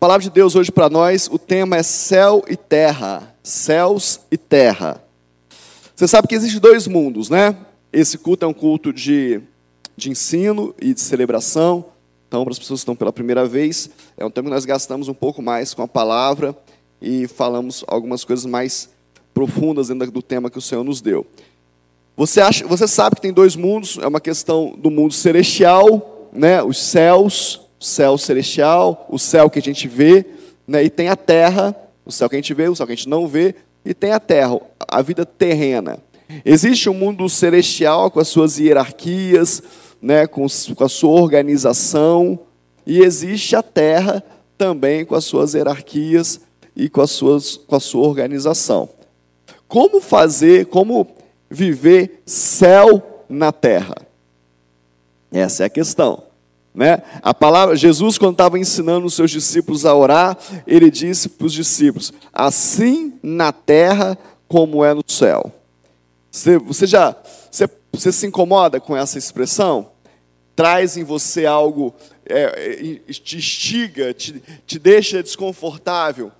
palavra de Deus hoje para nós, o tema é céu e terra. Céus e terra. Você sabe que existem dois mundos, né? Esse culto é um culto de, de ensino e de celebração. Então, para as pessoas que estão pela primeira vez, é um tempo que nós gastamos um pouco mais com a palavra e falamos algumas coisas mais profundas dentro do tema que o Senhor nos deu. Você, acha, você sabe que tem dois mundos, é uma questão do mundo celestial, né, os céus, o céu celestial, o céu que a gente vê, né, e tem a terra, o céu que a gente vê, o céu que a gente não vê, e tem a terra, a vida terrena. Existe um mundo celestial com as suas hierarquias, né, com, com a sua organização, e existe a terra também com as suas hierarquias e com, as suas, com a sua organização. Como fazer, como viver céu na terra? Essa é a questão. Né? A palavra, Jesus, quando estava ensinando os seus discípulos a orar, ele disse para os discípulos: assim na terra como é no céu. Você, você já você, você, se incomoda com essa expressão? Traz em você algo, é, é te instiga, te, te deixa desconfortável.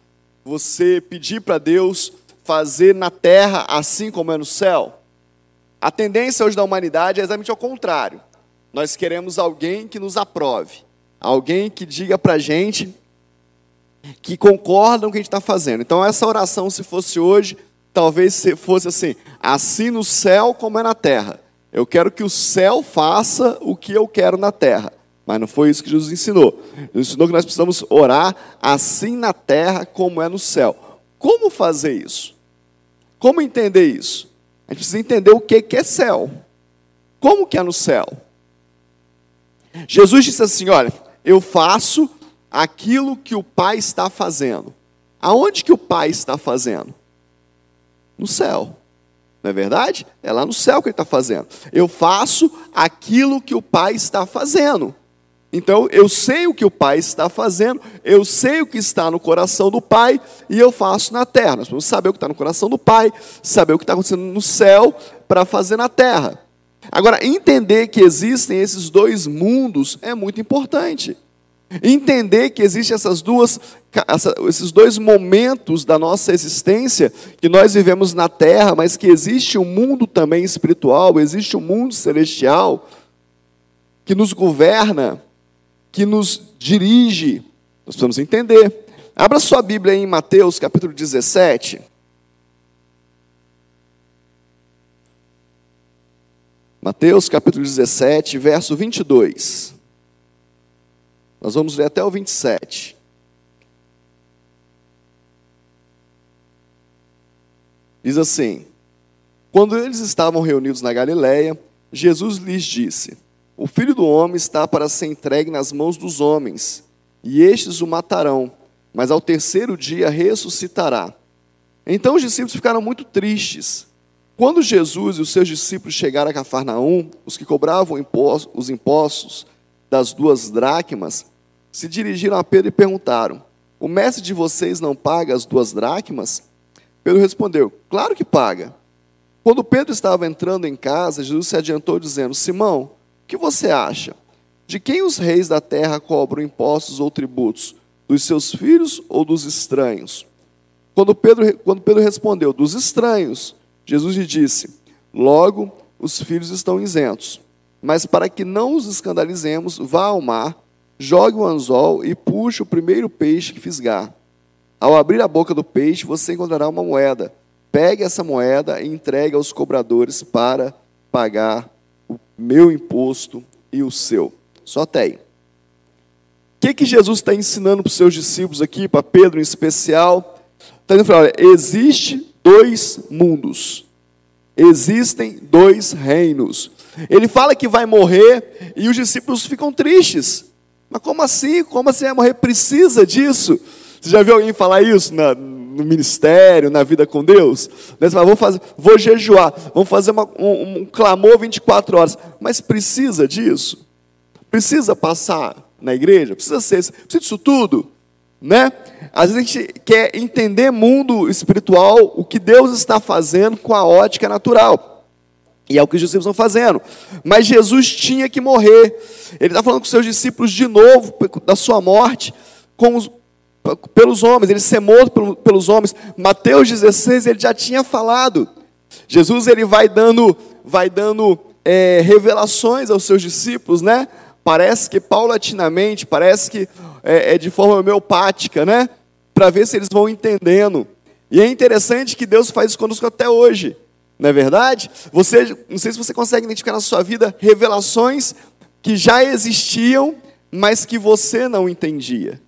Você pedir para Deus fazer na terra assim como é no céu? A tendência hoje da humanidade é exatamente ao contrário. Nós queremos alguém que nos aprove, alguém que diga para a gente que concorda com o que a gente está fazendo. Então, essa oração, se fosse hoje, talvez fosse assim: assim no céu como é na terra. Eu quero que o céu faça o que eu quero na terra. Mas não foi isso que Jesus ensinou. Ele ensinou que nós precisamos orar assim na terra como é no céu. Como fazer isso? Como entender isso? A gente precisa entender o que é céu. Como que é no céu? Jesus disse assim: Olha, eu faço aquilo que o Pai está fazendo. Aonde que o Pai está fazendo? No céu. Não é verdade? É lá no céu que ele está fazendo. Eu faço aquilo que o Pai está fazendo. Então, eu sei o que o Pai está fazendo, eu sei o que está no coração do Pai e eu faço na terra. Nós vamos saber o que está no coração do Pai, saber o que está acontecendo no céu para fazer na terra. Agora, entender que existem esses dois mundos é muito importante. Entender que existem essas duas, esses dois momentos da nossa existência, que nós vivemos na terra, mas que existe um mundo também espiritual, existe um mundo celestial que nos governa que nos dirige. Nós precisamos entender. Abra sua Bíblia em Mateus capítulo 17. Mateus capítulo 17, verso 22. Nós vamos ler até o 27. Diz assim: Quando eles estavam reunidos na Galiléia, Jesus lhes disse: o filho do homem está para ser entregue nas mãos dos homens, e estes o matarão, mas ao terceiro dia ressuscitará. Então os discípulos ficaram muito tristes. Quando Jesus e os seus discípulos chegaram a Cafarnaum, os que cobravam os impostos das duas dracmas se dirigiram a Pedro e perguntaram: O mestre de vocês não paga as duas dracmas? Pedro respondeu: Claro que paga. Quando Pedro estava entrando em casa, Jesus se adiantou, dizendo: Simão, que você acha? De quem os reis da terra cobram impostos ou tributos? Dos seus filhos ou dos estranhos? Quando Pedro, quando Pedro respondeu, dos estranhos, Jesus lhe disse: Logo, os filhos estão isentos. Mas para que não os escandalizemos, vá ao mar, jogue o anzol e puxe o primeiro peixe que fisgar. Ao abrir a boca do peixe, você encontrará uma moeda. Pegue essa moeda e entregue aos cobradores para pagar meu imposto e o seu. Só até aí. O que, que Jesus está ensinando para os seus discípulos aqui, para Pedro em especial? Está dizendo, olha, existe dois mundos. Existem dois reinos. Ele fala que vai morrer e os discípulos ficam tristes. Mas como assim? Como assim vai morrer? Precisa disso? Você já viu alguém falar isso na, no ministério, na vida com Deus. Né? Você fala, vou, fazer, vou jejuar, vamos fazer uma, um, um clamor 24 horas. Mas precisa disso? Precisa passar na igreja? Precisa ser, precisa disso tudo? Né? Às vezes a gente quer entender mundo espiritual, o que Deus está fazendo com a ótica natural. E é o que os discípulos estão fazendo. Mas Jesus tinha que morrer. Ele está falando com seus discípulos de novo, da sua morte, os, pelos homens, ele ser morto pelos homens. Mateus 16 ele já tinha falado. Jesus ele vai dando, vai dando é, revelações aos seus discípulos, né? Parece que paulatinamente, parece que é, é de forma homeopática, né? Para ver se eles vão entendendo. E é interessante que Deus faz isso conosco até hoje. Não é verdade? Você, não sei se você consegue identificar na sua vida revelações que já existiam, mas que você não entendia.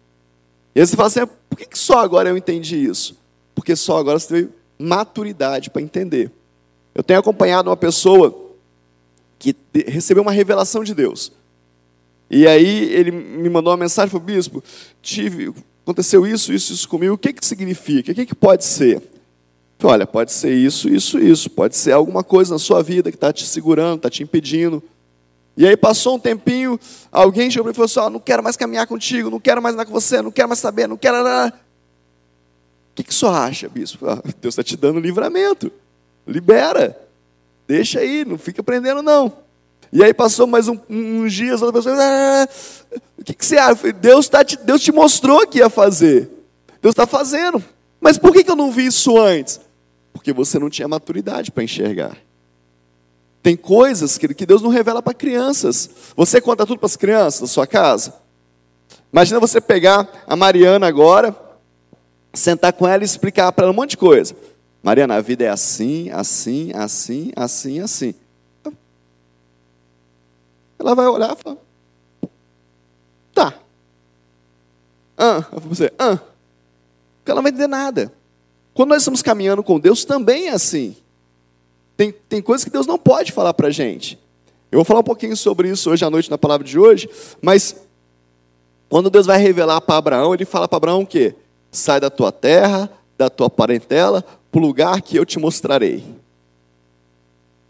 E aí você fala assim: ah, por que só agora eu entendi isso? Porque só agora você teve maturidade para entender. Eu tenho acompanhado uma pessoa que recebeu uma revelação de Deus. E aí ele me mandou uma mensagem, falou, bispo, tive, aconteceu isso, isso, isso comigo, o que que significa? O que que pode ser? Falei, olha, pode ser isso, isso, isso, pode ser alguma coisa na sua vida que está te segurando, está te impedindo. E aí passou um tempinho, alguém chegou e falou assim, oh, não quero mais caminhar contigo, não quero mais andar com você, não quero mais saber, não quero... O que, que o senhor acha, bispo? Ah, Deus está te dando livramento, libera, deixa aí, não fica prendendo não. E aí passou mais um, uns dias, outra pessoa, ah, o que, que você acha? Deus, tá te, Deus te mostrou que ia fazer. Deus está fazendo. Mas por que, que eu não vi isso antes? Porque você não tinha maturidade para enxergar. Tem coisas que, que Deus não revela para crianças. Você conta tudo para as crianças da sua casa? Imagina você pegar a Mariana agora, sentar com ela e explicar para ela um monte de coisa. Mariana, a vida é assim, assim, assim, assim, assim. Ela vai olhar e falar: Tá. Ah, você, ah. Porque ela não vai entender nada. Quando nós estamos caminhando com Deus, também é assim. Tem, tem coisas que Deus não pode falar para a gente. Eu vou falar um pouquinho sobre isso hoje à noite na palavra de hoje, mas quando Deus vai revelar para Abraão, ele fala para Abraão o quê? Sai da tua terra, da tua parentela, para o lugar que eu te mostrarei.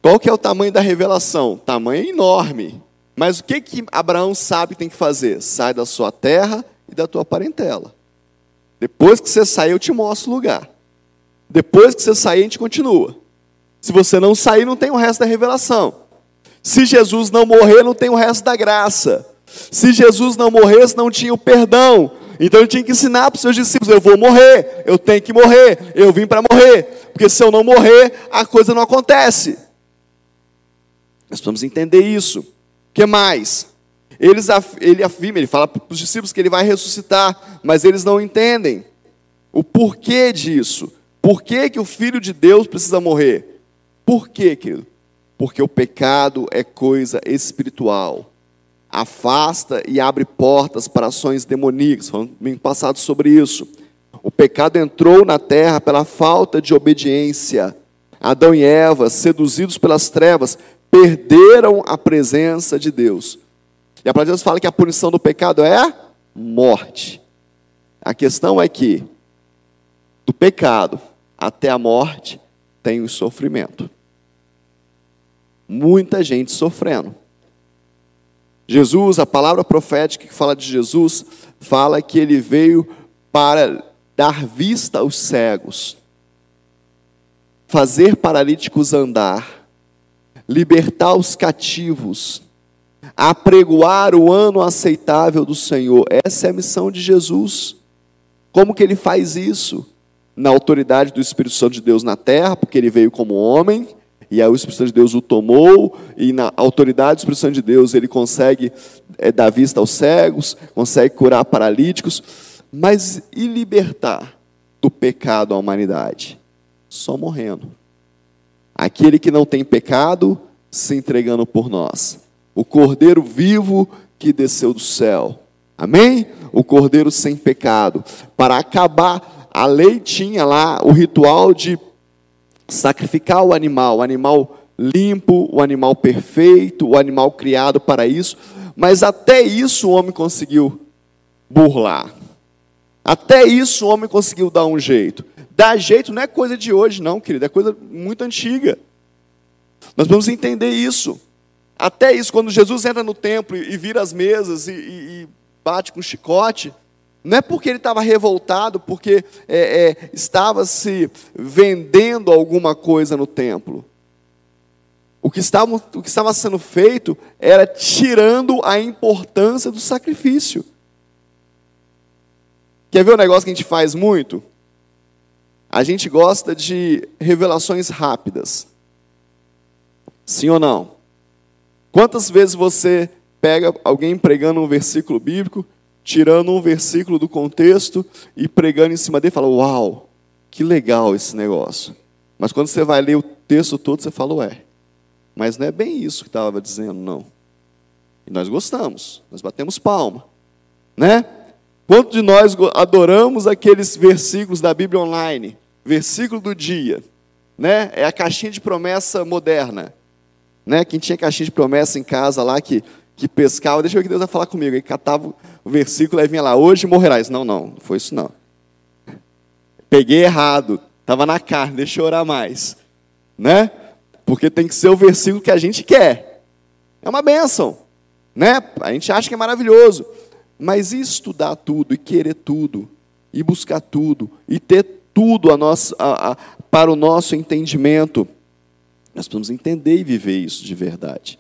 Qual que é o tamanho da revelação? Tamanho enorme. Mas o que, que Abraão sabe que tem que fazer? Sai da sua terra e da tua parentela. Depois que você sair, eu te mostro o lugar. Depois que você sair, a gente continua. Se você não sair, não tem o resto da revelação. Se Jesus não morrer, não tem o resto da graça. Se Jesus não morresse, não tinha o perdão. Então ele tinha que ensinar para os seus discípulos: eu vou morrer, eu tenho que morrer, eu vim para morrer. Porque se eu não morrer, a coisa não acontece. Nós precisamos entender isso que mais? Eles, ele afirma, ele fala para os discípulos que ele vai ressuscitar, mas eles não entendem o porquê disso. Por que, que o Filho de Deus precisa morrer? Por quê, querido? Porque o pecado é coisa espiritual. Afasta e abre portas para ações demoníacas. Falamos bem passado sobre isso. O pecado entrou na terra pela falta de obediência. Adão e Eva, seduzidos pelas trevas, perderam a presença de Deus. E a palavra de Deus fala que a punição do pecado é morte. A questão é que, do pecado até a morte, tem o sofrimento. Muita gente sofrendo. Jesus, a palavra profética que fala de Jesus, fala que ele veio para dar vista aos cegos, fazer paralíticos andar, libertar os cativos, apregoar o ano aceitável do Senhor. Essa é a missão de Jesus. Como que ele faz isso? Na autoridade do Espírito Santo de Deus na terra, porque ele veio como homem, e aí o Espírito Santo de Deus o tomou, e na autoridade do Espírito Santo de Deus ele consegue é, dar vista aos cegos, consegue curar paralíticos, mas e libertar do pecado a humanidade? Só morrendo aquele que não tem pecado se entregando por nós. O Cordeiro vivo que desceu do céu. Amém? O Cordeiro sem pecado. Para acabar, a lei tinha lá o ritual de sacrificar o animal, o animal limpo, o animal perfeito, o animal criado para isso. Mas até isso o homem conseguiu burlar. Até isso o homem conseguiu dar um jeito. Dar jeito não é coisa de hoje, não, querido, é coisa muito antiga. Nós vamos entender isso. Até isso, quando Jesus entra no templo e vira as mesas e, e, e bate com chicote, não é porque ele estava revoltado, porque é, é, estava se vendendo alguma coisa no templo. O que, estava, o que estava sendo feito era tirando a importância do sacrifício. Quer ver o um negócio que a gente faz muito? A gente gosta de revelações rápidas. Sim ou não? Quantas vezes você pega alguém pregando um versículo bíblico, tirando um versículo do contexto e pregando em cima dele e fala: Uau, que legal esse negócio. Mas quando você vai ler o texto todo, você fala: Ué, mas não é bem isso que estava dizendo, não. E nós gostamos, nós batemos palma, né? Quanto de nós adoramos aqueles versículos da Bíblia online? Versículo do dia, né? É a caixinha de promessa moderna, né? Quem tinha caixinha de promessa em casa lá que que pescava, deixa eu ver que Deus vai falar comigo. Aí catava o versículo, aí vinha lá, hoje morrerás. Não, não, não foi isso não. Peguei errado, estava na carne, deixa eu orar mais. Né? Porque tem que ser o versículo que a gente quer. É uma bênção. Né? A gente acha que é maravilhoso. Mas e estudar tudo, e querer tudo, e buscar tudo, e ter tudo a nossa, a, a, para o nosso entendimento, nós precisamos entender e viver isso de verdade.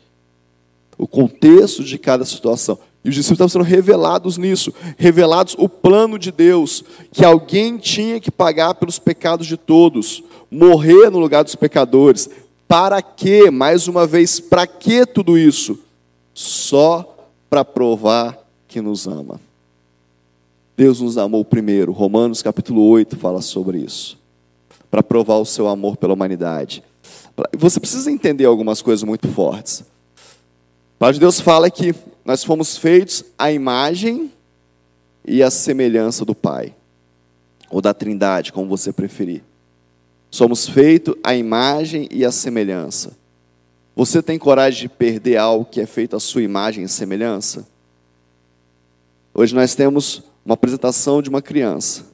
O contexto de cada situação. E os discípulos estavam sendo revelados nisso, revelados o plano de Deus, que alguém tinha que pagar pelos pecados de todos, morrer no lugar dos pecadores. Para quê? Mais uma vez, para que tudo isso? Só para provar que nos ama. Deus nos amou primeiro. Romanos capítulo 8 fala sobre isso. Para provar o seu amor pela humanidade. Você precisa entender algumas coisas muito fortes. A de Deus fala que nós fomos feitos à imagem e à semelhança do Pai. Ou da Trindade, como você preferir. Somos feitos à imagem e à semelhança. Você tem coragem de perder algo que é feito à sua imagem e semelhança? Hoje nós temos uma apresentação de uma criança.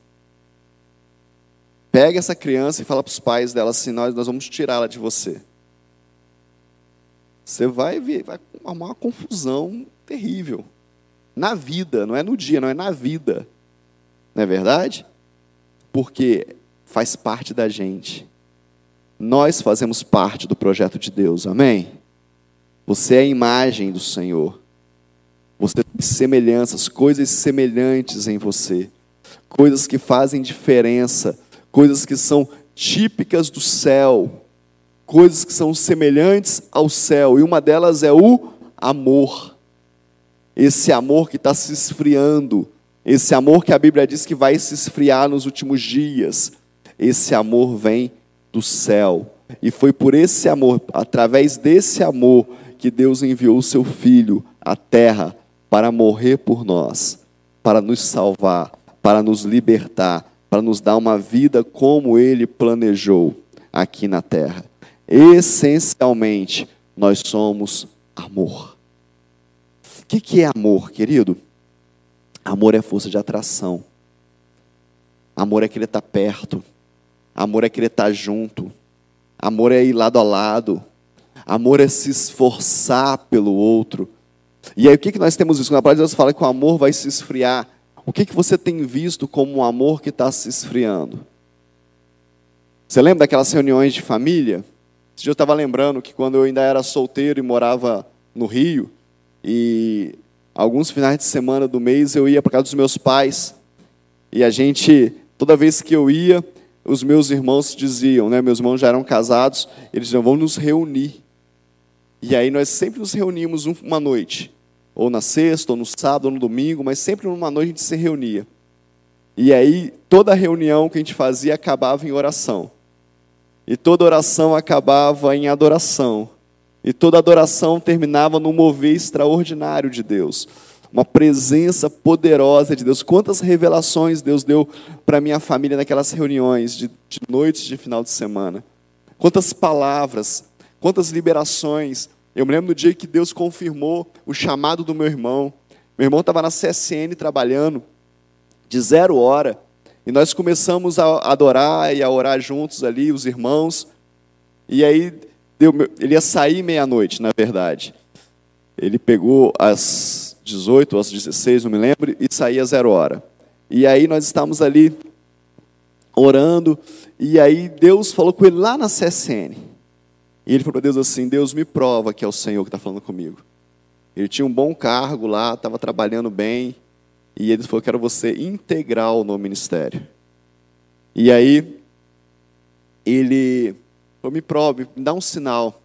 Pega essa criança e fala para os pais dela assim: nós, nós vamos tirá-la de você. Você vai ver, vai arrumar uma confusão terrível. Na vida, não é no dia, não é na vida. Não é verdade? Porque faz parte da gente. Nós fazemos parte do projeto de Deus, amém? Você é a imagem do Senhor. Você semelhanças, coisas semelhantes em você, coisas que fazem diferença, coisas que são típicas do céu, coisas que são semelhantes ao céu, e uma delas é o amor. Esse amor que está se esfriando, esse amor que a Bíblia diz que vai se esfriar nos últimos dias, esse amor vem do céu. E foi por esse amor, através desse amor, que Deus enviou o seu Filho à terra para morrer por nós, para nos salvar, para nos libertar, para nos dar uma vida como Ele planejou aqui na terra. Essencialmente, nós somos amor. O que, é amor, querido? Amor é força de atração. Amor é querer estar perto. Amor é querer estar junto. Amor é ir lado a lado. Amor é se esforçar pelo outro. E aí o que, que nós temos visto? Quando a palavra de Deus fala que o amor vai se esfriar, o que, que você tem visto como um amor que está se esfriando? Você lembra daquelas reuniões de família? Esse dia eu estava lembrando que quando eu ainda era solteiro e morava no Rio, e alguns finais de semana do mês eu ia para casa dos meus pais, e a gente, toda vez que eu ia, os meus irmãos diziam, né, meus irmãos já eram casados, eles diziam, vamos nos reunir. E aí nós sempre nos reunimos uma noite, ou na sexta, ou no sábado, ou no domingo, mas sempre numa noite a gente se reunia. E aí toda reunião que a gente fazia acabava em oração. E toda oração acabava em adoração. E toda adoração terminava num mover extraordinário de Deus. Uma presença poderosa de Deus. Quantas revelações Deus deu para minha família naquelas reuniões de, de noites de final de semana. Quantas palavras, quantas liberações. Eu me lembro do dia que Deus confirmou o chamado do meu irmão. Meu irmão estava na CSN trabalhando, de zero hora, e nós começamos a adorar e a orar juntos ali, os irmãos. E aí, deu, ele ia sair meia-noite, na verdade. Ele pegou às 18 ou às 16, não me lembro, e saía zero hora. E aí nós estávamos ali orando, e aí Deus falou com ele lá na CSN. E ele falou para Deus assim: Deus me prova que é o Senhor que está falando comigo. Ele tinha um bom cargo lá, estava trabalhando bem. E ele falou: Quero você integral no ministério. E aí, ele falou: Me prove, me dá um sinal.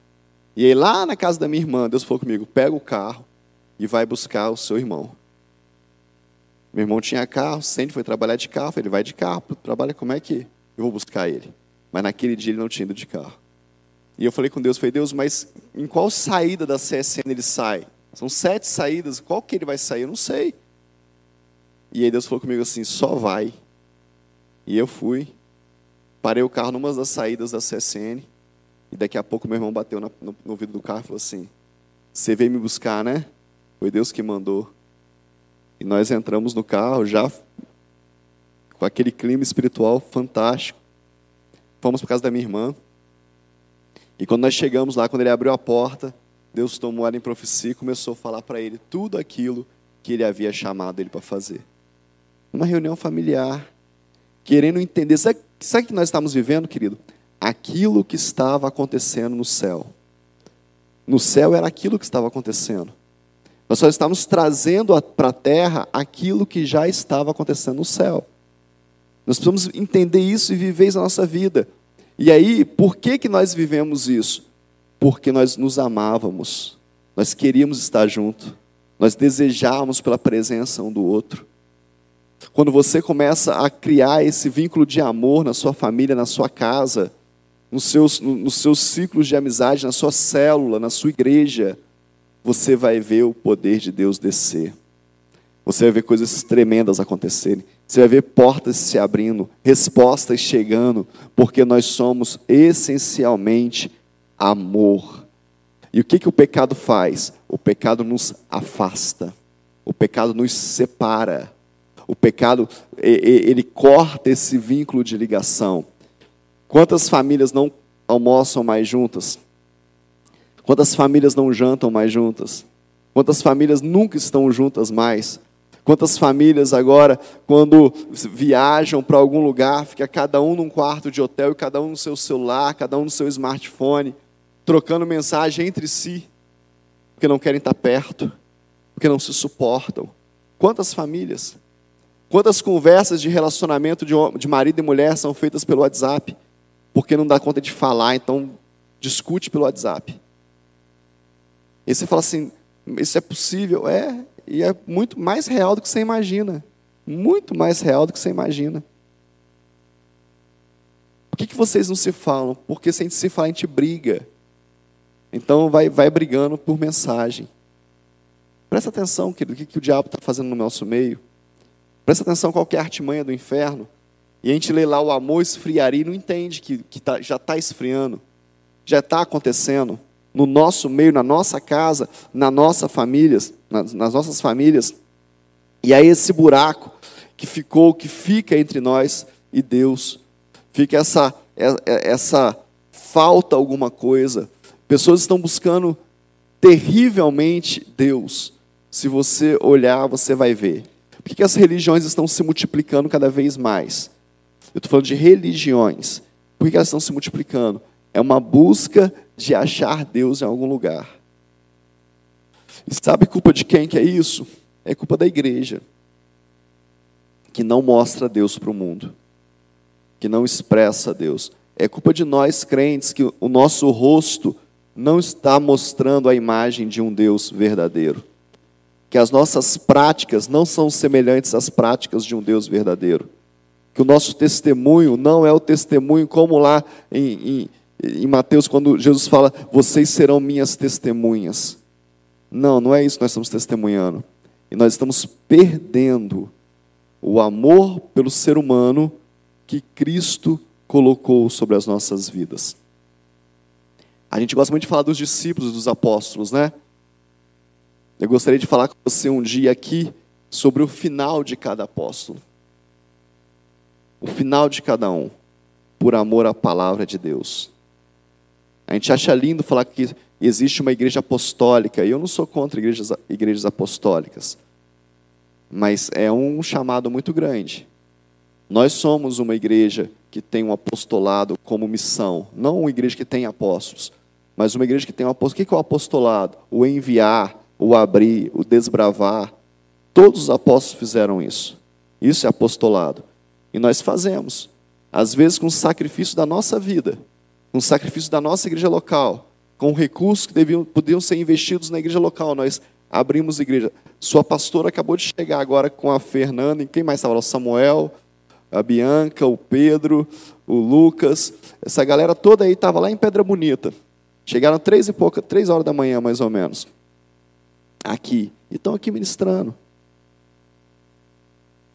E aí, lá na casa da minha irmã, Deus falou comigo: Pega o carro e vai buscar o seu irmão. Meu irmão tinha carro, sempre foi trabalhar de carro. Ele vai de carro, trabalha, como é que eu vou buscar ele? Mas naquele dia ele não tinha ido de carro. E eu falei com Deus, falei, Deus, mas em qual saída da CSN ele sai? São sete saídas, qual que ele vai sair? Eu não sei. E aí Deus falou comigo assim, só vai. E eu fui, parei o carro numa das saídas da CSN, e daqui a pouco meu irmão bateu no, no, no ouvido do carro e falou assim, você veio me buscar, né? Foi Deus que mandou. E nós entramos no carro já com aquele clima espiritual fantástico. Fomos para casa da minha irmã. E quando nós chegamos lá, quando ele abriu a porta, Deus tomou ela em profecia e começou a falar para ele tudo aquilo que ele havia chamado ele para fazer. Uma reunião familiar, querendo entender. Sabe, sabe que nós estamos vivendo, querido? Aquilo que estava acontecendo no céu. No céu era aquilo que estava acontecendo. Nós só estamos trazendo para a terra aquilo que já estava acontecendo no céu. Nós precisamos entender isso e viver isso na nossa vida. E aí, por que, que nós vivemos isso? Porque nós nos amávamos, nós queríamos estar junto, nós desejávamos pela presença um do outro. Quando você começa a criar esse vínculo de amor na sua família, na sua casa, nos seus, nos seus ciclos de amizade, na sua célula, na sua igreja, você vai ver o poder de Deus descer. Você vai ver coisas tremendas acontecerem. Você vai ver portas se abrindo, respostas chegando, porque nós somos essencialmente amor. E o que, que o pecado faz? O pecado nos afasta, o pecado nos separa, o pecado ele corta esse vínculo de ligação. Quantas famílias não almoçam mais juntas? Quantas famílias não jantam mais juntas? Quantas famílias nunca estão juntas mais? Quantas famílias agora, quando viajam para algum lugar, fica cada um num quarto de hotel e cada um no seu celular, cada um no seu smartphone, trocando mensagem entre si, porque não querem estar perto, porque não se suportam. Quantas famílias? Quantas conversas de relacionamento de marido e mulher são feitas pelo WhatsApp, porque não dá conta de falar, então discute pelo WhatsApp. E você fala assim: isso é possível? É, e é muito mais real do que você imagina. Muito mais real do que você imagina. Por que, que vocês não se falam? Porque se a gente se fala, a gente briga. Então vai, vai brigando por mensagem. Presta atenção, querido, o que, que o diabo está fazendo no nosso meio. Presta atenção qual é a artimanha do inferno. E a gente lê lá o amor esfriaria e não entende que, que tá, já está esfriando. Já está acontecendo no nosso meio, na nossa casa, na nossa famílias, nas, nas nossas famílias. E aí esse buraco que ficou, que fica entre nós e Deus, fica essa é, é, essa falta alguma coisa. Pessoas estão buscando terrivelmente Deus. Se você olhar, você vai ver. Por que as religiões estão se multiplicando cada vez mais? Eu estou falando de religiões. Por que elas estão se multiplicando? É uma busca de achar Deus em algum lugar. E sabe culpa de quem que é isso? É culpa da igreja, que não mostra Deus para o mundo, que não expressa Deus. É culpa de nós crentes que o nosso rosto não está mostrando a imagem de um Deus verdadeiro. Que as nossas práticas não são semelhantes às práticas de um Deus verdadeiro. Que o nosso testemunho não é o testemunho como lá em, em em Mateus, quando Jesus fala, vocês serão minhas testemunhas. Não, não é isso que nós estamos testemunhando. E nós estamos perdendo o amor pelo ser humano que Cristo colocou sobre as nossas vidas. A gente gosta muito de falar dos discípulos dos apóstolos, né? Eu gostaria de falar com você um dia aqui sobre o final de cada apóstolo. O final de cada um, por amor à palavra de Deus. A gente acha lindo falar que existe uma igreja apostólica, e eu não sou contra igrejas, igrejas apostólicas, mas é um chamado muito grande. Nós somos uma igreja que tem um apostolado como missão, não uma igreja que tem apóstolos, mas uma igreja que tem um apóstolo. O que é o apostolado? O enviar, o abrir, o desbravar. Todos os apóstolos fizeram isso. Isso é apostolado. E nós fazemos. Às vezes com o sacrifício da nossa vida, o sacrifício da nossa igreja local, com recursos que deviam, podiam ser investidos na igreja local. Nós abrimos igreja. Sua pastora acabou de chegar agora com a Fernanda, e quem mais estava lá? O Samuel, a Bianca, o Pedro, o Lucas. Essa galera toda aí estava lá em Pedra Bonita. Chegaram três e pouca, três horas da manhã, mais ou menos. Aqui. E estão aqui ministrando.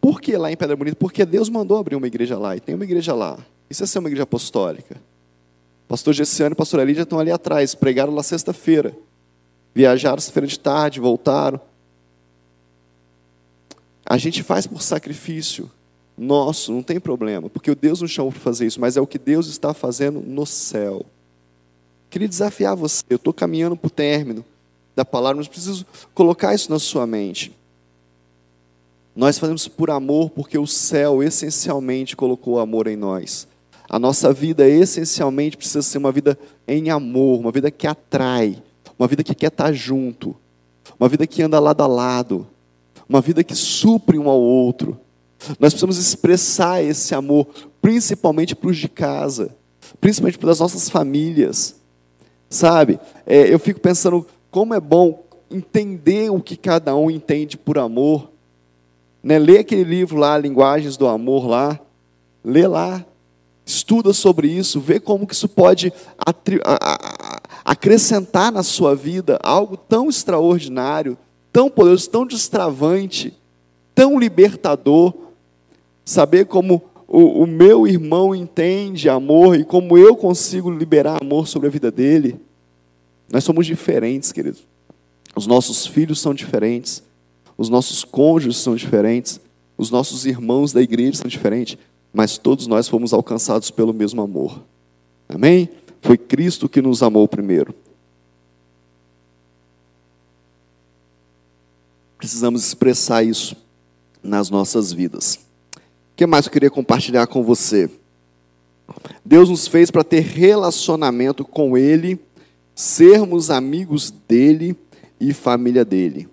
Por que lá em Pedra Bonita? Porque Deus mandou abrir uma igreja lá, e tem uma igreja lá. Isso é ser uma igreja apostólica. Pastor Gessiano e pastor Elídia estão ali atrás, pregaram lá sexta-feira. Viajaram sexta-feira de tarde, voltaram. A gente faz por sacrifício nosso, não tem problema, porque o Deus nos chamou para fazer isso, mas é o que Deus está fazendo no céu. Queria desafiar você, eu estou caminhando para o término da palavra, mas preciso colocar isso na sua mente. Nós fazemos por amor, porque o céu essencialmente colocou amor em nós. A nossa vida essencialmente precisa ser uma vida em amor, uma vida que atrai, uma vida que quer estar junto, uma vida que anda lado a lado, uma vida que supre um ao outro. Nós precisamos expressar esse amor, principalmente para os de casa, principalmente para as nossas famílias. Sabe? É, eu fico pensando como é bom entender o que cada um entende por amor. Né? Lê aquele livro lá, Linguagens do Amor lá. Lê lá. Estuda sobre isso, vê como que isso pode acrescentar na sua vida algo tão extraordinário, tão poderoso, tão destravante, tão libertador. Saber como o, o meu irmão entende amor e como eu consigo liberar amor sobre a vida dele. Nós somos diferentes, queridos. Os nossos filhos são diferentes, os nossos cônjuges são diferentes, os nossos irmãos da igreja são diferentes, mas todos nós fomos alcançados pelo mesmo amor. Amém? Foi Cristo que nos amou primeiro. Precisamos expressar isso nas nossas vidas que mais eu queria compartilhar com você? Deus nos fez para ter relacionamento com Ele, sermos amigos dele e família dele.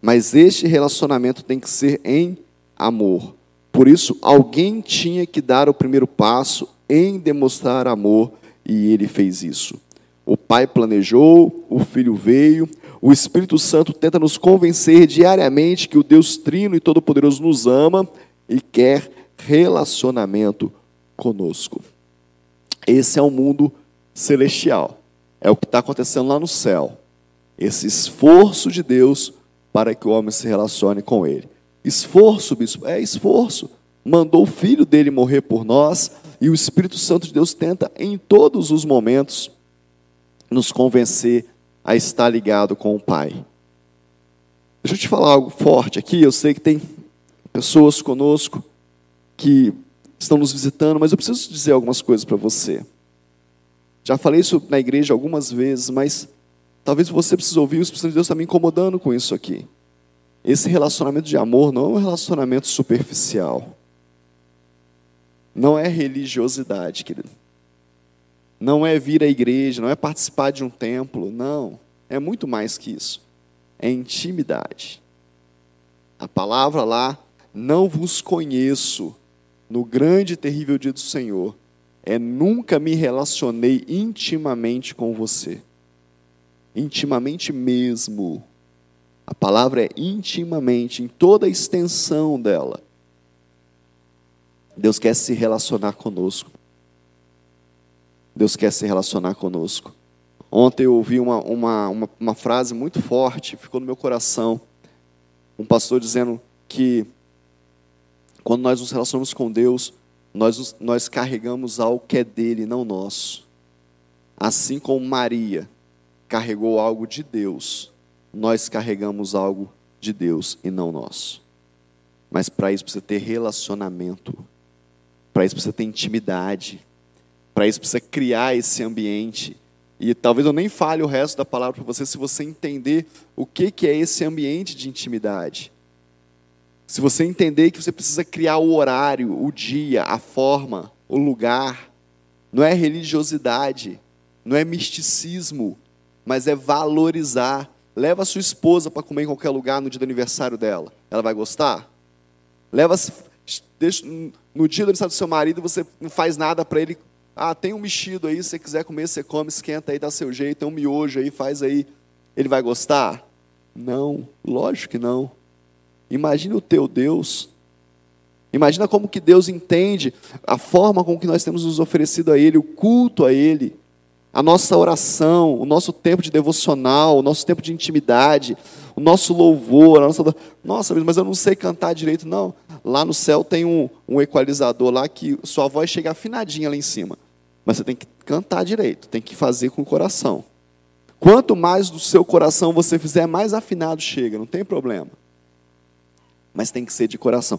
Mas este relacionamento tem que ser em amor. Por isso, alguém tinha que dar o primeiro passo em demonstrar amor, e ele fez isso. O Pai planejou, o Filho veio, o Espírito Santo tenta nos convencer diariamente que o Deus Trino e Todo-Poderoso nos ama e quer relacionamento conosco. Esse é o mundo celestial. É o que está acontecendo lá no céu. Esse esforço de Deus para que o homem se relacione com ele. Esforço, bispo, é esforço. Mandou o filho dele morrer por nós e o Espírito Santo de Deus tenta em todos os momentos nos convencer a estar ligado com o Pai. Deixa eu te falar algo forte aqui. Eu sei que tem pessoas conosco que estão nos visitando, mas eu preciso dizer algumas coisas para você. Já falei isso na igreja algumas vezes, mas talvez você precise ouvir, o Espírito de Deus está me incomodando com isso aqui. Esse relacionamento de amor não é um relacionamento superficial. Não é religiosidade, querido. Não é vir à igreja, não é participar de um templo, não. É muito mais que isso. É intimidade. A palavra lá, não vos conheço, no grande e terrível dia do Senhor é nunca me relacionei intimamente com você. Intimamente mesmo. A palavra é intimamente, em toda a extensão dela. Deus quer se relacionar conosco. Deus quer se relacionar conosco. Ontem eu ouvi uma, uma, uma, uma frase muito forte, ficou no meu coração. Um pastor dizendo que quando nós nos relacionamos com Deus, nós, nós carregamos algo que é dele, não nosso. Assim como Maria carregou algo de Deus, nós carregamos algo de Deus e não nosso. Mas para isso precisa ter relacionamento, para isso precisa ter intimidade, para isso precisa criar esse ambiente. E talvez eu nem fale o resto da palavra para você se você entender o que, que é esse ambiente de intimidade. Se você entender que você precisa criar o horário, o dia, a forma, o lugar, não é religiosidade, não é misticismo, mas é valorizar. Leva a sua esposa para comer em qualquer lugar no dia do aniversário dela. Ela vai gostar? Leva, no dia do aniversário do seu marido, você não faz nada para ele. Ah, tem um mexido aí, se você quiser comer, você come, esquenta aí, dá seu jeito, tem um miojo aí, faz aí. Ele vai gostar? Não, lógico que não. Imagina o teu Deus. Imagina como que Deus entende a forma com que nós temos nos oferecido a Ele, o culto a Ele, a nossa oração, o nosso tempo de devocional, o nosso tempo de intimidade, o nosso louvor, a nossa... Nossa, mas eu não sei cantar direito. Não, lá no céu tem um, um equalizador lá que sua voz chega afinadinha lá em cima. Mas você tem que cantar direito, tem que fazer com o coração. Quanto mais do seu coração você fizer, mais afinado chega, não tem problema. Mas tem que ser de coração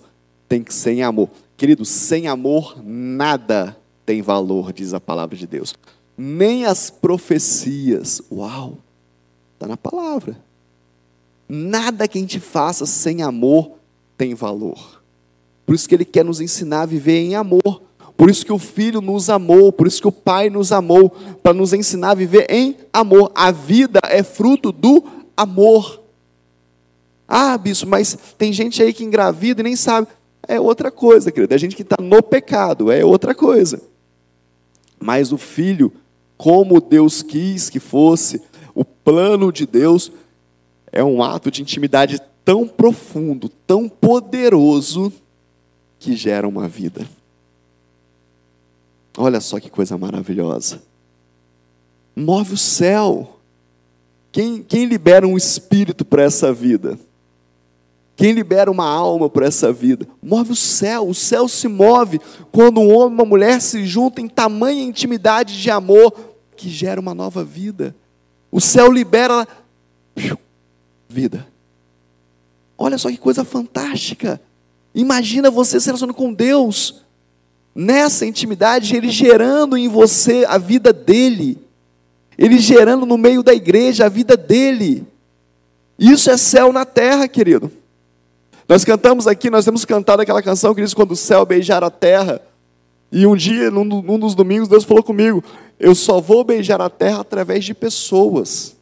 tem que ser em amor. Querido, sem amor nada tem valor, diz a palavra de Deus. Nem as profecias. Uau! Está na palavra. Nada que a gente faça sem amor tem valor. Por isso que ele quer nos ensinar a viver em amor. Por isso que o Filho nos amou, por isso que o Pai nos amou, para nos ensinar a viver em amor. A vida é fruto do amor. Ah, bispo, mas tem gente aí que engravida e nem sabe é outra coisa, querido. É gente que está no pecado, é outra coisa. Mas o filho, como Deus quis que fosse, o plano de Deus, é um ato de intimidade tão profundo, tão poderoso, que gera uma vida. Olha só que coisa maravilhosa. Move o céu. Quem, quem libera um espírito para essa vida? Quem libera uma alma para essa vida? Move o céu. O céu se move quando um homem e uma mulher se juntam em tamanha intimidade de amor que gera uma nova vida. O céu libera vida. Olha só que coisa fantástica. Imagina você se relacionando com Deus. Nessa intimidade, Ele gerando em você a vida dele. Ele gerando no meio da igreja a vida dele. Isso é céu na terra, querido. Nós cantamos aqui, nós temos cantado aquela canção que diz quando o céu beijar a terra. E um dia, num, num dos domingos, Deus falou comigo: Eu só vou beijar a terra através de pessoas.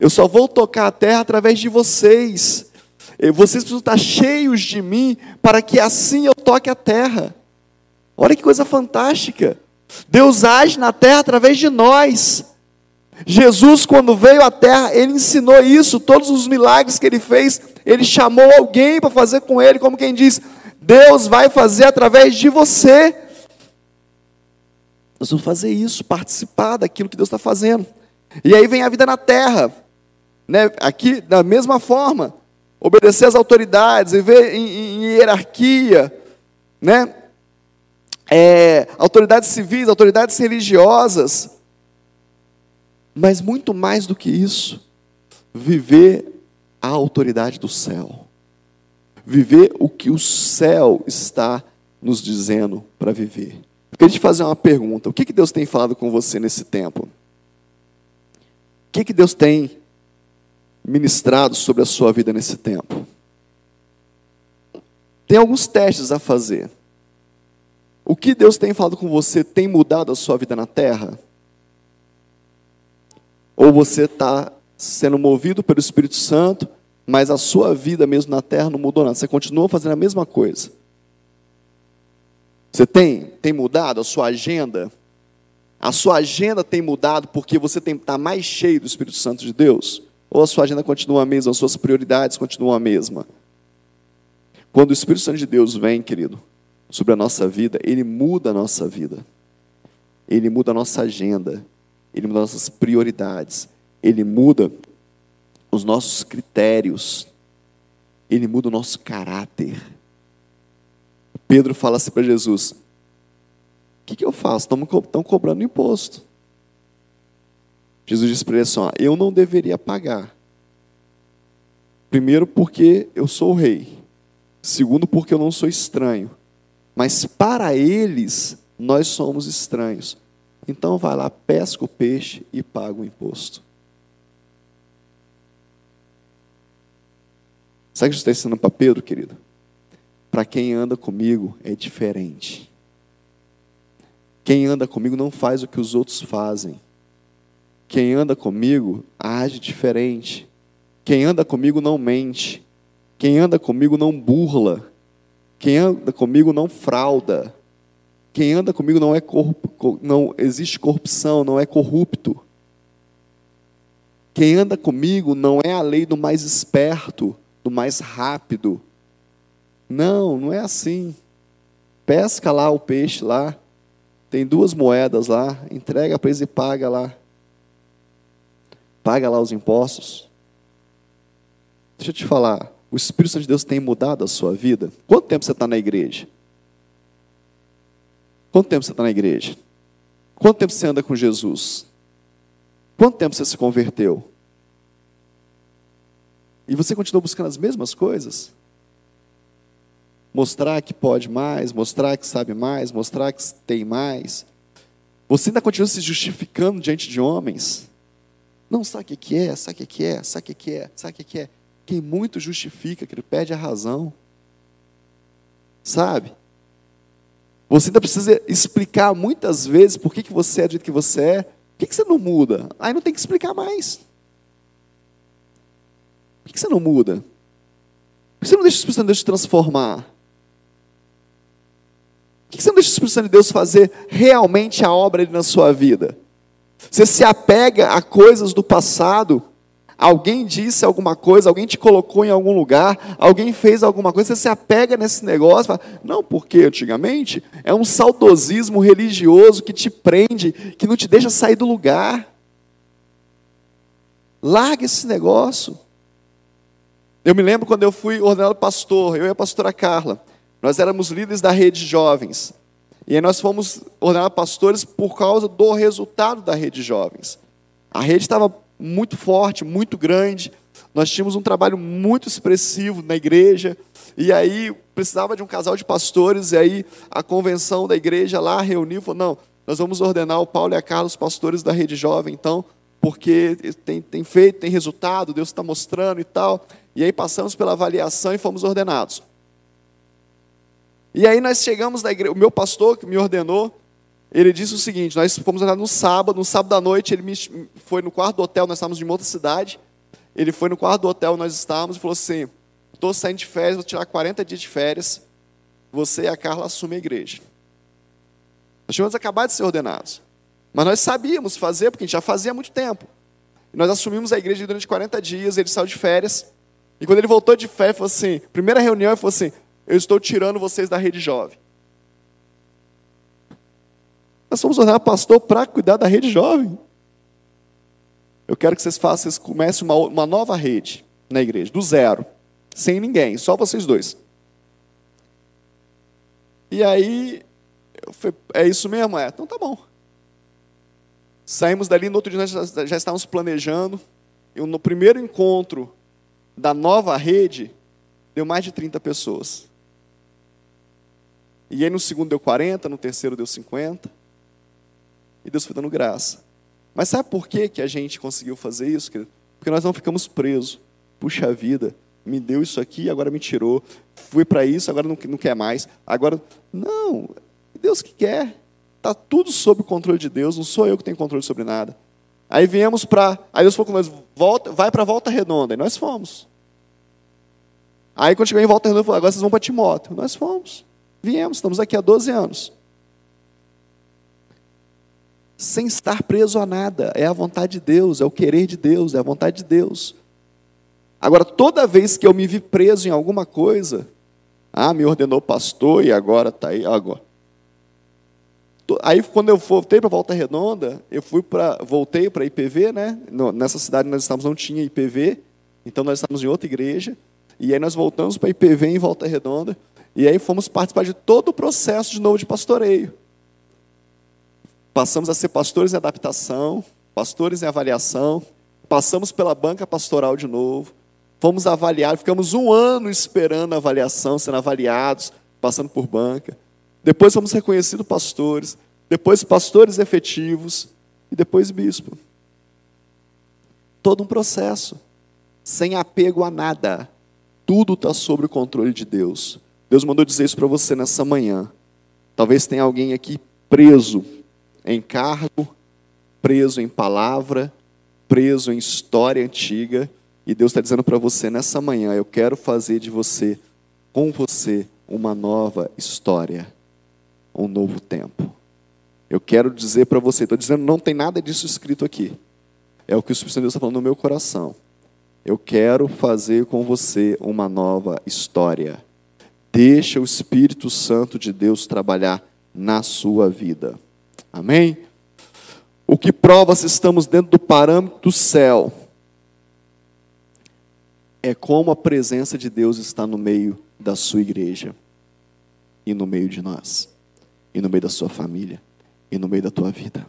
Eu só vou tocar a terra através de vocês. Vocês precisam estar cheios de mim para que assim eu toque a terra. Olha que coisa fantástica. Deus age na terra através de nós. Jesus, quando veio à terra, ele ensinou isso, todos os milagres que ele fez, ele chamou alguém para fazer com ele, como quem diz: Deus vai fazer através de você. Nós vamos fazer isso, participar daquilo que Deus está fazendo. E aí vem a vida na terra, né? aqui, da mesma forma, obedecer às autoridades, viver em, em hierarquia, né? É, autoridades civis, autoridades religiosas, mas muito mais do que isso, viver a autoridade do céu. Viver o que o céu está nos dizendo para viver. Eu queria te fazer uma pergunta: o que, que Deus tem falado com você nesse tempo? O que, que Deus tem ministrado sobre a sua vida nesse tempo? Tem alguns testes a fazer. O que Deus tem falado com você tem mudado a sua vida na terra? Ou você está sendo movido pelo Espírito Santo, mas a sua vida mesmo na terra não mudou nada. Você continua fazendo a mesma coisa. Você tem, tem mudado a sua agenda? A sua agenda tem mudado porque você está mais cheio do Espírito Santo de Deus? Ou a sua agenda continua a mesma, as suas prioridades continuam a mesma? Quando o Espírito Santo de Deus vem, querido, sobre a nossa vida, ele muda a nossa vida. Ele muda a nossa agenda. Ele muda nossas prioridades, Ele muda os nossos critérios, Ele muda o nosso caráter. Pedro fala assim para Jesus: O que, que eu faço? Estão cobrando imposto. Jesus disse para ele assim: Eu não deveria pagar. Primeiro, porque eu sou o rei. Segundo, porque eu não sou estranho. Mas para eles, nós somos estranhos. Então vai lá, pesca o peixe e paga o imposto. Sabe o que você está ensinando para Pedro, querido? Para quem anda comigo é diferente. Quem anda comigo não faz o que os outros fazem. Quem anda comigo age diferente. Quem anda comigo não mente. Quem anda comigo não burla. Quem anda comigo não frauda. Quem anda comigo não é corrup... não existe corrupção, não é corrupto. Quem anda comigo não é a lei do mais esperto, do mais rápido. Não, não é assim. Pesca lá o peixe lá, tem duas moedas lá, entrega para eles e paga lá. Paga lá os impostos. Deixa eu te falar, o Espírito Santo de Deus tem mudado a sua vida? Quanto tempo você está na igreja? Quanto tempo você está na igreja? Quanto tempo você anda com Jesus? Quanto tempo você se converteu? E você continua buscando as mesmas coisas? Mostrar que pode mais, mostrar que sabe mais, mostrar que tem mais. Você ainda continua se justificando diante de homens? Não, sabe o que é? Sabe o que é? Sabe o que é? Sabe o que é? Quem muito justifica, que ele perde a razão. Sabe? Você ainda precisa explicar muitas vezes por que, que você é do jeito que você é. Por que você não muda? Aí não tem que explicar mais. Por que, você não muda? Por que você não deixa o Espírito Santo de Deus te transformar? Por que você não deixa o Espírito Santo de Deus fazer realmente a obra na sua vida? Você se apega a coisas do passado alguém disse alguma coisa, alguém te colocou em algum lugar, alguém fez alguma coisa, você se apega nesse negócio, fala, não, porque antigamente é um saudosismo religioso que te prende, que não te deixa sair do lugar. Larga esse negócio. Eu me lembro quando eu fui ordenado pastor, eu e a pastora Carla, nós éramos líderes da rede de jovens. E aí nós fomos ordenados pastores por causa do resultado da rede de jovens. A rede estava muito forte, muito grande. Nós tínhamos um trabalho muito expressivo na igreja. E aí precisava de um casal de pastores. E aí a convenção da igreja lá reuniu e falou: não, nós vamos ordenar o Paulo e a Carlos, pastores da rede jovem, então, porque tem, tem feito, tem resultado, Deus está mostrando e tal. E aí passamos pela avaliação e fomos ordenados. E aí nós chegamos na igreja, o meu pastor que me ordenou, ele disse o seguinte: nós fomos lá no sábado, no sábado à noite, ele me, foi no quarto do hotel, nós estávamos em outra cidade. Ele foi no quarto do hotel, nós estávamos, e falou assim: estou saindo de férias, vou tirar 40 dias de férias. Você e a Carla assumem a igreja. Nós tínhamos acabado de ser ordenados. Mas nós sabíamos fazer, porque a gente já fazia há muito tempo. Nós assumimos a igreja durante 40 dias, ele saiu de férias. E quando ele voltou de férias, falou assim: primeira reunião, ele falou assim: Eu estou tirando vocês da rede jovem. Nós fomos ordenar pastor para cuidar da rede jovem. Eu quero que vocês façam, vocês comecem uma, uma nova rede na igreja, do zero, sem ninguém, só vocês dois. E aí, falei, é isso mesmo? É, então tá bom. Saímos dali, no outro dia nós já, já estávamos planejando, e no primeiro encontro da nova rede, deu mais de 30 pessoas. E aí no segundo deu 40, no terceiro deu 50. E Deus foi dando graça. Mas sabe por que, que a gente conseguiu fazer isso, querido? Porque nós não ficamos presos. Puxa vida, me deu isso aqui, agora me tirou. Fui para isso, agora não, não quer mais. Agora, não, Deus que quer. Está tudo sob o controle de Deus, não sou eu que tenho controle sobre nada. Aí viemos para. Aí Deus falou com nós: volta, vai para Volta Redonda. E nós fomos. Aí quando chegou em Volta Redonda, falou: agora vocês vão para Timóteo. Nós fomos. Viemos, estamos aqui há 12 anos sem estar preso a nada. É a vontade de Deus, é o querer de Deus, é a vontade de Deus. Agora, toda vez que eu me vi preso em alguma coisa, ah, me ordenou pastor e agora está aí, agora. Aí, quando eu voltei para Volta Redonda, eu fui para, voltei para IPV, né? Nessa cidade nós estávamos não tinha IPV, então nós estávamos em outra igreja. E aí nós voltamos para IPV em Volta Redonda. E aí fomos participar de todo o processo de novo de pastoreio. Passamos a ser pastores em adaptação, pastores em avaliação, passamos pela banca pastoral de novo, fomos avaliados, ficamos um ano esperando a avaliação, sendo avaliados, passando por banca. Depois fomos reconhecidos pastores, depois pastores efetivos e depois bispo. Todo um processo, sem apego a nada. Tudo está sob o controle de Deus. Deus mandou dizer isso para você nessa manhã. Talvez tenha alguém aqui preso em cargo, preso em palavra, preso em história antiga, E Deus está dizendo para você nessa manhã: eu quero fazer de você, com você, uma nova história, um novo tempo. Eu quero dizer para você, estou dizendo, não tem nada disso escrito aqui. É o que o Espírito Santo está falando no meu coração. Eu quero fazer com você uma nova história. Deixa o Espírito Santo de Deus trabalhar na sua vida. Amém? O que prova se estamos dentro do parâmetro do céu é como a presença de Deus está no meio da sua igreja e no meio de nós, e no meio da sua família, e no meio da tua vida.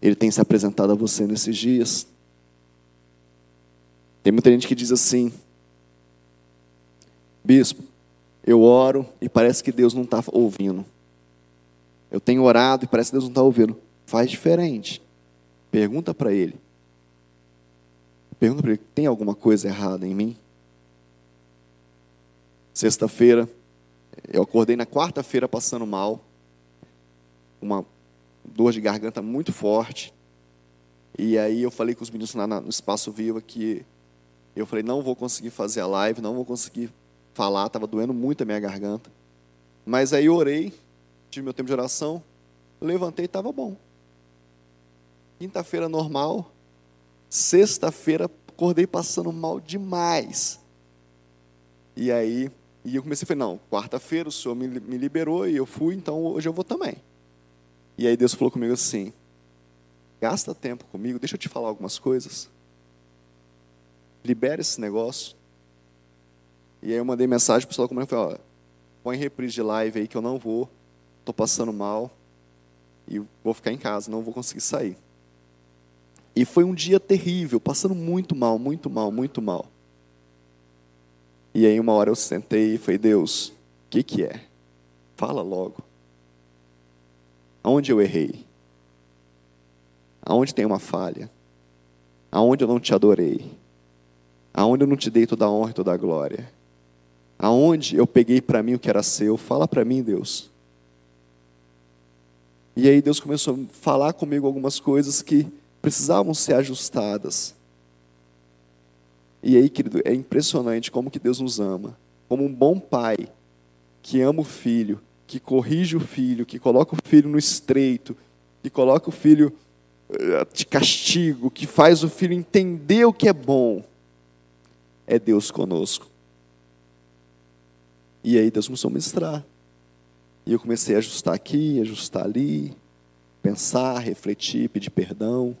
Ele tem se apresentado a você nesses dias. Tem muita gente que diz assim: Bispo, eu oro e parece que Deus não está ouvindo. Eu tenho orado e parece que Deus não está ouvindo. Faz diferente. Pergunta para Ele. Pergunta para Ele: tem alguma coisa errada em mim? Sexta-feira, eu acordei na quarta-feira passando mal, uma dor de garganta muito forte. E aí eu falei com os meninos lá no Espaço Viva que eu falei, não vou conseguir fazer a live, não vou conseguir falar, estava doendo muito a minha garganta. Mas aí orei, tive meu tempo de oração, levantei e estava bom. Quinta-feira normal, sexta-feira acordei passando mal demais. E aí, e eu comecei a falar, não, quarta-feira o Senhor me, me liberou e eu fui, então hoje eu vou também. E aí Deus falou comigo assim, gasta tempo comigo, deixa eu te falar algumas coisas. Libera esse negócio. E aí eu mandei mensagem para o pessoal como eu falei, ó, põe reprise de live aí que eu não vou, estou passando mal e vou ficar em casa, não vou conseguir sair. E foi um dia terrível, passando muito mal, muito mal, muito mal. E aí uma hora eu sentei e falei, Deus, o que, que é? Fala logo. Aonde eu errei? Aonde tem uma falha? Aonde eu não te adorei? Aonde eu não te dei toda a honra e toda a glória? Aonde eu peguei para mim o que era seu? Fala para mim, Deus. E aí Deus começou a falar comigo algumas coisas que precisavam ser ajustadas. E aí, querido, é impressionante como que Deus nos ama. Como um bom pai que ama o filho, que corrige o filho, que coloca o filho no estreito, que coloca o filho eh, de castigo, que faz o filho entender o que é bom. É Deus conosco. E aí Deus começou a ministrar. E eu comecei a ajustar aqui, ajustar ali, pensar, refletir, pedir perdão.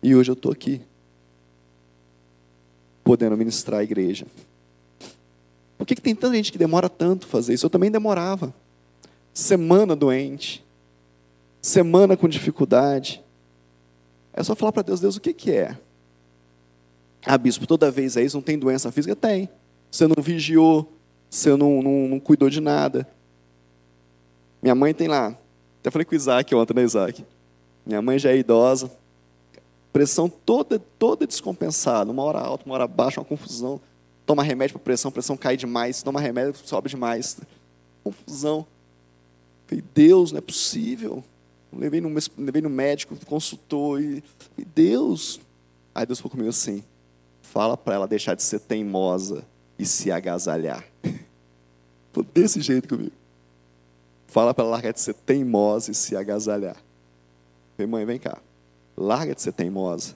E hoje eu estou aqui, podendo ministrar a igreja. Por que, que tem tanta gente que demora tanto fazer isso? Eu também demorava. Semana doente, semana com dificuldade. É só falar para Deus, Deus, o que, que é? Ah, bispo, toda vez é isso, não tem doença física? Tem. Você não vigiou, você não, não, não cuidou de nada. Minha mãe tem lá, até falei com o Isaac ontem, né, Isaac? Minha mãe já é idosa, Pressão toda, toda descompensada, uma hora alta, uma hora baixa, uma confusão. Toma remédio para pressão, pressão cai demais, toma remédio, sobe demais. Confusão. Falei, Deus, não é possível. Levei no, levei no médico, consultou e Deus. Aí Deus falou comigo assim: fala para ela deixar de ser teimosa e se agasalhar. Foi desse jeito comigo. Fala para ela largar de ser teimosa e se agasalhar. Falei, mãe, vem cá. Larga de ser teimosa.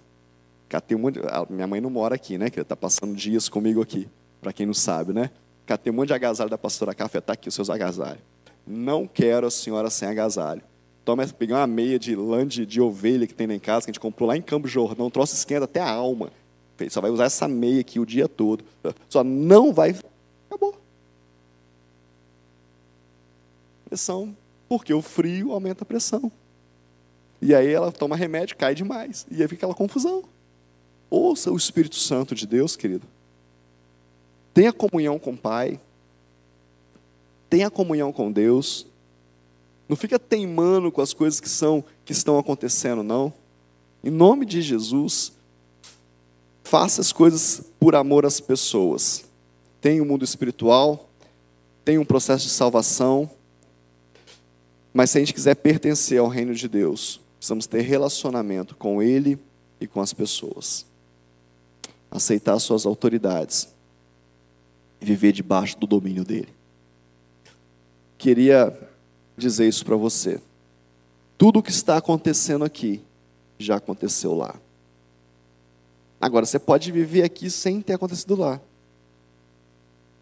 Catei um monte de... Minha mãe não mora aqui, né? Que está passando dias comigo aqui, para quem não sabe, né? Catei um monte de agasalho da pastora Café, está aqui os seus agasalhos. Não quero a senhora sem agasalho. Toma, peguei uma meia de lã de, de, ovelha que tem lá em casa, que a gente comprou lá em Campo Jordão, troço esquenta até a alma. Só vai usar essa meia aqui o dia todo. Só não vai. Acabou. Pressão. Porque o frio aumenta a pressão. E aí ela toma remédio, cai demais. E aí fica aquela confusão. Ouça o Espírito Santo de Deus, querido. Tenha comunhão com o Pai. Tenha comunhão com Deus. Não fica teimando com as coisas que são que estão acontecendo, não. Em nome de Jesus, faça as coisas por amor às pessoas. Tem o um mundo espiritual, tem um processo de salvação, mas se a gente quiser pertencer ao reino de Deus, Precisamos ter relacionamento com Ele e com as pessoas. aceitar suas autoridades viver debaixo do domínio dele. Queria dizer isso para você. Tudo o que está acontecendo aqui já aconteceu lá. Agora, você pode viver aqui sem ter acontecido lá. O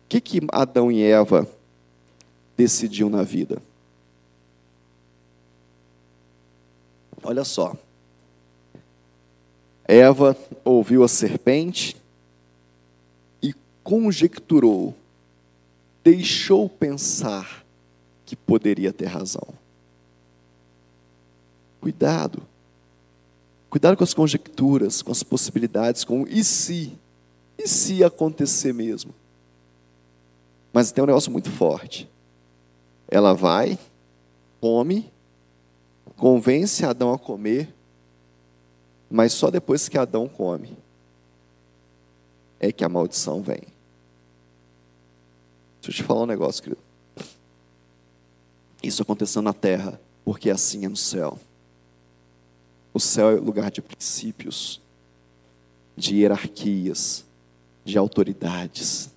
que, que Adão e Eva decidiam na vida? Olha só. Eva ouviu a serpente e conjecturou, deixou pensar que poderia ter razão. Cuidado. Cuidado com as conjecturas, com as possibilidades, com e se? E se acontecer mesmo? Mas tem um negócio muito forte. Ela vai, come, convence Adão a comer, mas só depois que Adão come é que a maldição vem. Deixa eu te falar um negócio, querido. Isso aconteceu na terra, porque assim é no céu. O céu é lugar de princípios, de hierarquias, de autoridades.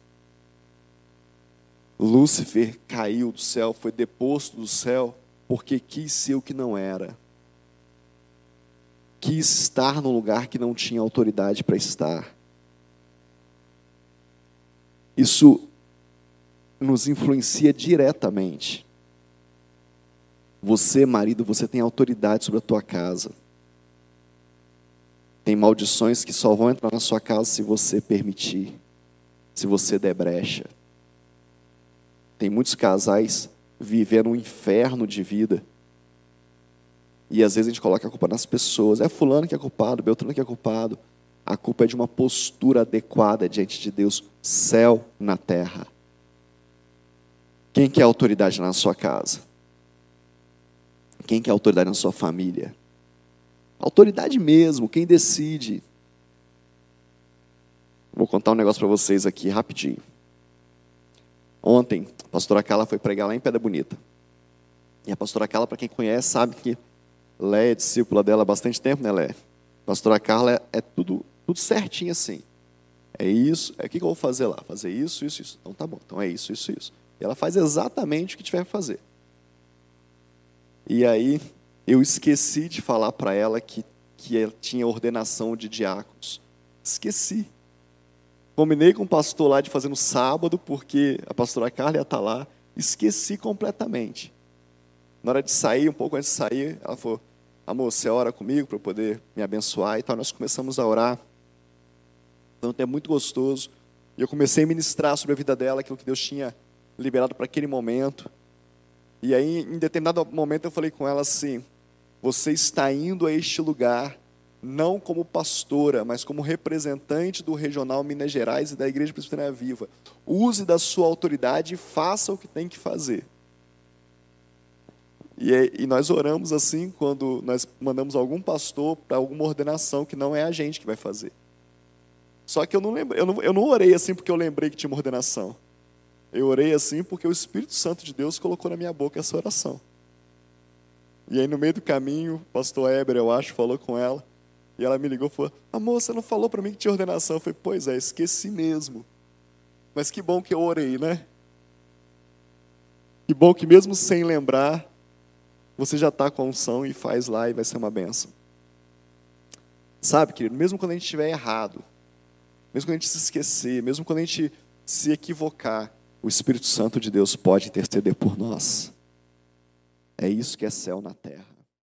Lúcifer caiu do céu, foi deposto do céu, porque quis ser o que não era. Quis estar num lugar que não tinha autoridade para estar. Isso nos influencia diretamente. Você, marido, você tem autoridade sobre a tua casa. Tem maldições que só vão entrar na sua casa se você permitir, se você der brecha. Tem muitos casais vivendo um inferno de vida. E às vezes a gente coloca a culpa nas pessoas. É fulano que é culpado, Beltrano que é culpado. A culpa é de uma postura adequada diante de Deus, céu na terra. Quem que é autoridade na sua casa? Quem que é autoridade na sua família? Autoridade mesmo, quem decide. Vou contar um negócio para vocês aqui rapidinho. Ontem, a pastora Carla foi pregar lá em Pedra Bonita. E a pastora Carla, para quem conhece, sabe que Lé é discípula dela há bastante tempo, né, Lé? A pastora Carla é, tudo, tudo certinho assim. É isso, é o que eu vou fazer lá? Fazer isso, isso, isso. Então tá bom, então é isso, isso, isso. E ela faz exatamente o que tiver que fazer. E aí, eu esqueci de falar para ela que, que tinha ordenação de diáconos. Esqueci. Combinei com o pastor lá de fazer no sábado, porque a pastora Carla ia estar tá lá. Esqueci completamente. Na hora de sair, um pouco antes de sair, ela falou: Amor, você ora comigo para poder me abençoar e tal. Nós começamos a orar. Um tempo muito gostoso. E eu comecei a ministrar sobre a vida dela, aquilo que Deus tinha liberado para aquele momento. E aí, em determinado momento, eu falei com ela assim: você está indo a este lugar não como pastora, mas como representante do Regional Minas Gerais e da Igreja Presbiteriana Viva. Use da sua autoridade e faça o que tem que fazer. E, e nós oramos assim quando nós mandamos algum pastor para alguma ordenação que não é a gente que vai fazer. Só que eu não, lembro, eu, não, eu não orei assim porque eu lembrei que tinha uma ordenação. Eu orei assim porque o Espírito Santo de Deus colocou na minha boca essa oração. E aí no meio do caminho, o pastor Eber, eu acho, falou com ela. E ela me ligou e falou: Amor, você não falou para mim que tinha ordenação? Eu falei: Pois é, esqueci mesmo. Mas que bom que eu orei, né? Que bom que mesmo sem lembrar, você já está com a unção e faz lá e vai ser uma benção. Sabe, querido, mesmo quando a gente estiver errado, mesmo quando a gente se esquecer, mesmo quando a gente se equivocar, o Espírito Santo de Deus pode interceder por nós. É isso que é céu na terra.